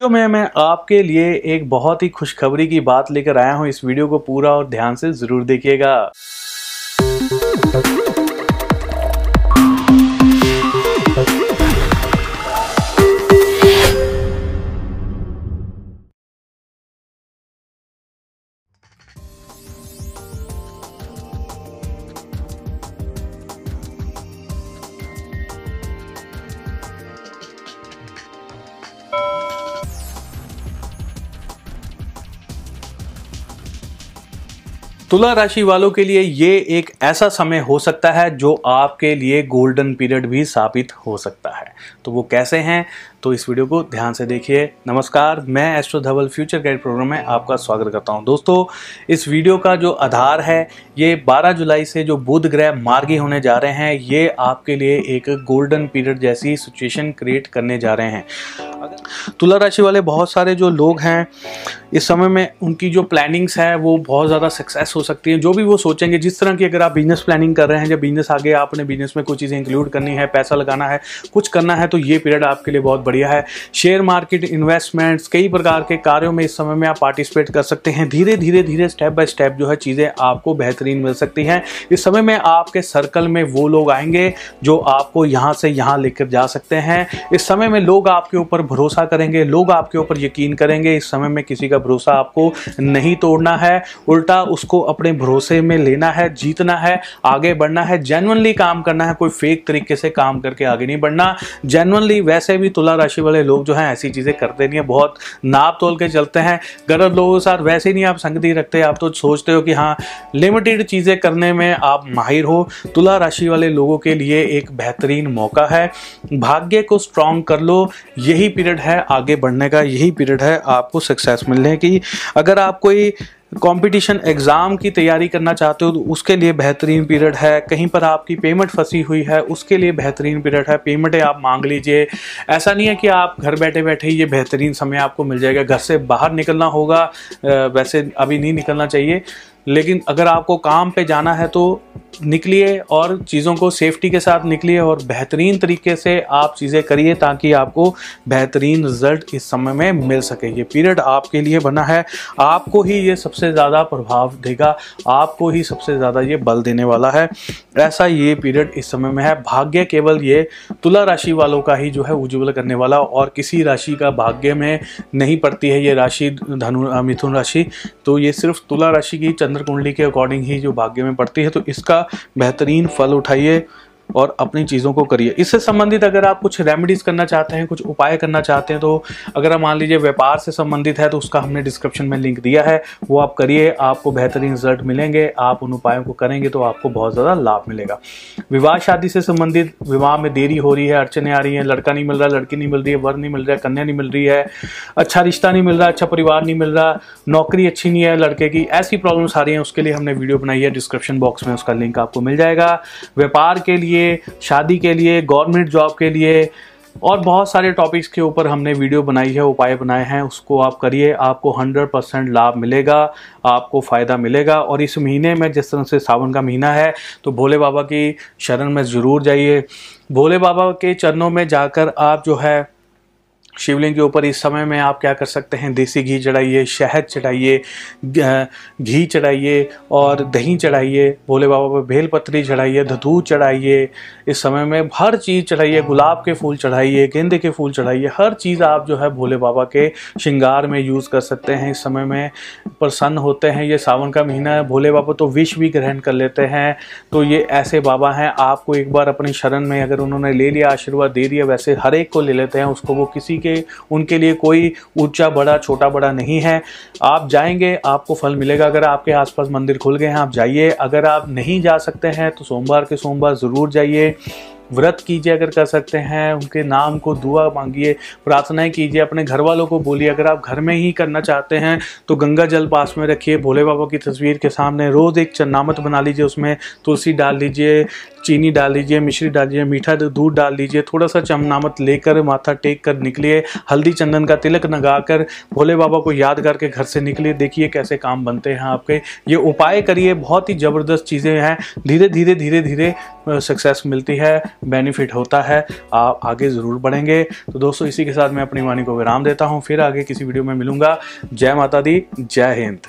तो मैं मैं आपके लिए एक बहुत ही खुशखबरी की बात लेकर आया हूँ। इस वीडियो को पूरा और ध्यान से ज़रूर देखिएगा। तुला राशि वालों के लिए ये एक ऐसा समय हो सकता है जो आपके लिए गोल्डन पीरियड भी साबित हो सकता है। तो वो कैसे हैं? तो इस वीडियो को ध्यान से देखिए। नमस्कार, मैं astro Dhaval future guide program में आपका स्वागत करता हूँ। दोस्तों, इस वीडियो का जो आधार है, ये 12 जुलाई से जो बुध ग्रह मार्गी होने जा रहे हैं, ये आपके लिए एक गोल्डन पीरियड जैसी सिचुएशन क्रिएट करने जा रहे हैं। तुला राशि वाले बहुत सारे जो लोग हैं इस समय में उनकी जो प्लानिंग्स है, वो बहुत ज़्यादा सक्सेस हो सकती है। जो भी वो सोचेंगे, जिस तरह की अगर आप बिज़नेस प्लानिंग कर रहे हैं, जब बिज़नेस आगे आपने बिज़नेस में कुछ चीज़ें इंक्लूड करनी है, पैसा लगाना है, कुछ करना है तो ये पीरियड आपके लिए बहुत बढ़िया है। शेयर मार्केट इन्वेस्टमेंट्स कई प्रकार के कार्यों में इस समय में आप पार्टिसिपेट कर सकते हैं। धीरे धीरे धीरे स्टेप बाय स्टेप जो है चीज़ें आपको बेहतरीन मिल सकती हैं। इस समय में आपके सर्कल में वो लोग आएँगे, जो आपको यहाँ से यहाँ लेकर जा सकते हैं। इस समय में लोग आपके ऊपर भरोसा करेंगे, लोग आपके ऊपर यकीन करेंगे। इस समय में किसी का भरोसा आपको नहीं तोड़ना है। उल्टा उसको अपने भरोसे में लेना है, जीतना है, आगे बढ़ना है जेनुअनली काम करना है, कोई फेक तरीके से काम करके आगे नहीं बढ़ना। जेनुअनली वैसे भी तुला राशि वाले लोग जो हैं, ऐसी चीज़ें करते नहीं है, बहुत नाप तोल के चलते हैं। गलत लोगों के साथ वैसे नहीं आप संगति रखते, आप तो सोचते हो कि हाँ लिमिटेड चीज़ें करने में आप माहिर हो। तुला राशि वाले लोगों के लिए एक बेहतरीन मौका है। भाग्य को स्ट्रांग कर लो, यही पीरियड है आगे बढ़ने का, यही पीरियड है आपको सक्सेस मिलने की अगर आप कोई कंपटीशन एग्ज़ाम की तैयारी करना चाहते हो तो उसके लिए बेहतरीन पीरियड है। कहीं पर आपकी पेमेंट फंसी हुई है, उसके लिए बेहतरीन पीरियड है। पेमेंटें आप मांग लीजिए। ऐसा नहीं है कि आप घर बैठे बैठे ये बेहतरीन समय आपको मिल जाएगा। घर से बाहर निकलना होगा। वैसे अभी नहीं निकलना चाहिए। लेकिन अगर आपको काम पे जाना है तो निकलिए और चीज़ों को सेफ्टी के साथ निकलिए और बेहतरीन तरीके से आप चीज़ें करिए ताकि आपको बेहतरीन रिज़ल्ट इस समय में मिल सके। ये पीरियड आपके लिए बना है। आपको ही ये सबसे ज़्यादा प्रभाव देगा। आपको ही सबसे ज़्यादा ये बल देने वाला है। ऐसा ये पीरियड इस समय में है। भाग्य केवल ये तुला राशि वालों का ही जो है उज्ज्वल करने वाला और किसी राशि का भाग्य में नहीं पड़ती है ये राशि, धनु, मिथुन राशि। तो ये सिर्फ़ तुला राशि की चंद्र कुंडली के अकॉर्डिंग ही जो भाग्य में पड़ती है तो इसका बेहतरीन फल उठाइए। और अपनी चीज़ों को करिए। इससे संबंधित अगर आप कुछ रेमेडीज़ करना चाहते हैं, कुछ उपाय करना चाहते हैं तो अगर आप मान लीजिए व्यापार से संबंधित है तो उसका हमने डिस्क्रिप्शन में लिंक दिया है। वो आप करिए, आपको बेहतरीन रिज़ल्ट मिलेंगे, आप उन उपायों को करेंगे तो आपको बहुत ज़्यादा लाभ मिलेगा। विवाह शादी से संबंधित, विवाह में देरी हो रही है, अड़चने आ रही हैं, लड़का नहीं मिल रहा, लड़की नहीं मिल रही है वर नहीं मिल रहा, कन्या नहीं मिल रही है अच्छा रिश्ता नहीं मिल रहा अच्छा परिवार नहीं मिल रहा, नौकरी अच्छी नहीं है लड़के की, ऐसी प्रॉब्लम्स आ रही हैं, उसके लिए हमने वीडियो बनाई है डिस्क्रिप्शन बॉक्स में उसका लिंक आपको मिल जाएगा। व्यापार के लिए लिए, शादी के लिए गवर्नमेंट जॉब के लिए, और बहुत सारे टॉपिक्स के ऊपर हमने वीडियो बनाई है, उपाय बनाए हैं, उसको आप करिए, आपको 100 परसेंट लाभ मिलेगा, आपको फ़ायदा मिलेगा, और इस महीने में जिस तरह से सावन का महीना है तो भोले बाबा की शरण में ज़रूर जाइए। भोले बाबा के चरणों में जाकर आप जो है शिवलिंग के ऊपर इस समय में आप क्या कर सकते हैं? देसी घी चढ़ाइए, शहद चढ़ाइए, घी चढ़ाइए और दही चढ़ाइए, भोले बाबा पर बेलपत्री चढ़ाइए धतूर चढ़ाइए। इस समय में हर चीज़ चढ़ाइए, गुलाब के फूल चढ़ाइए, गेंदे के फूल चढ़ाइए। हर चीज़ आप जो है भोले बाबा के श्रृंगार में यूज़ कर सकते हैं। इस समय में प्रसन्न होते हैं। ये सावन का महीना है, भोले बाबा तो विष भी ग्रहण कर लेते हैं। तो ये ऐसे बाबा हैं, आपको एक बार अपनी शरण में अगर उन्होंने ले लिया, आशीर्वाद दे दिया, वैसे हर एक को ले लेते हैं, उसको वो किसी के उनके लिए कोई ऊँचा, बड़ा, छोटा, बड़ा नहीं है। आप जाएँगे, आपको फल मिलेगा। अगर आपके आसपास मंदिर खुल गए हैं, आप जाइए। अगर आप नहीं जा सकते हैं तो सोमवार के सोमवार ज़रूर जाइए। व्रत कीजिए अगर कर सकते हैं, उनके नाम को दुआ मांगिए, प्रार्थनाएँ कीजिए, अपने घर वालों को बोलिए। अगर आप घर में ही करना चाहते हैं तो गंगा जल पास में रखिए। भोले बाबा की तस्वीर के सामने रोज़ एक चन्नामत बना लीजिए, उसमें तुलसी डाल लीजिए चीनी डाल लीजिए मिश्री डाल लीजिए मीठा दूध डाल लीजिए थोड़ा सा चमनामत लेकर माथा टेक कर निकलिए, हल्दी चंदन का तिलक लगा कर भोले बाबा को याद करके घर से निकलिए, देखिए कैसे काम बनते हैं आपके। ये उपाय करिए, बहुत ही ज़बरदस्त चीज़ें हैं, धीरे धीरे धीरे धीरे सक्सेस मिलती है बेनिफिट होता है आप आगे ज़रूर बढ़ेंगे। तो दोस्तों, इसी के साथ मैं अपनी वाणी को विराम देता हूँ, फिर आगे किसी वीडियो में मिलूँगा। जय माता दी, जय हिंद।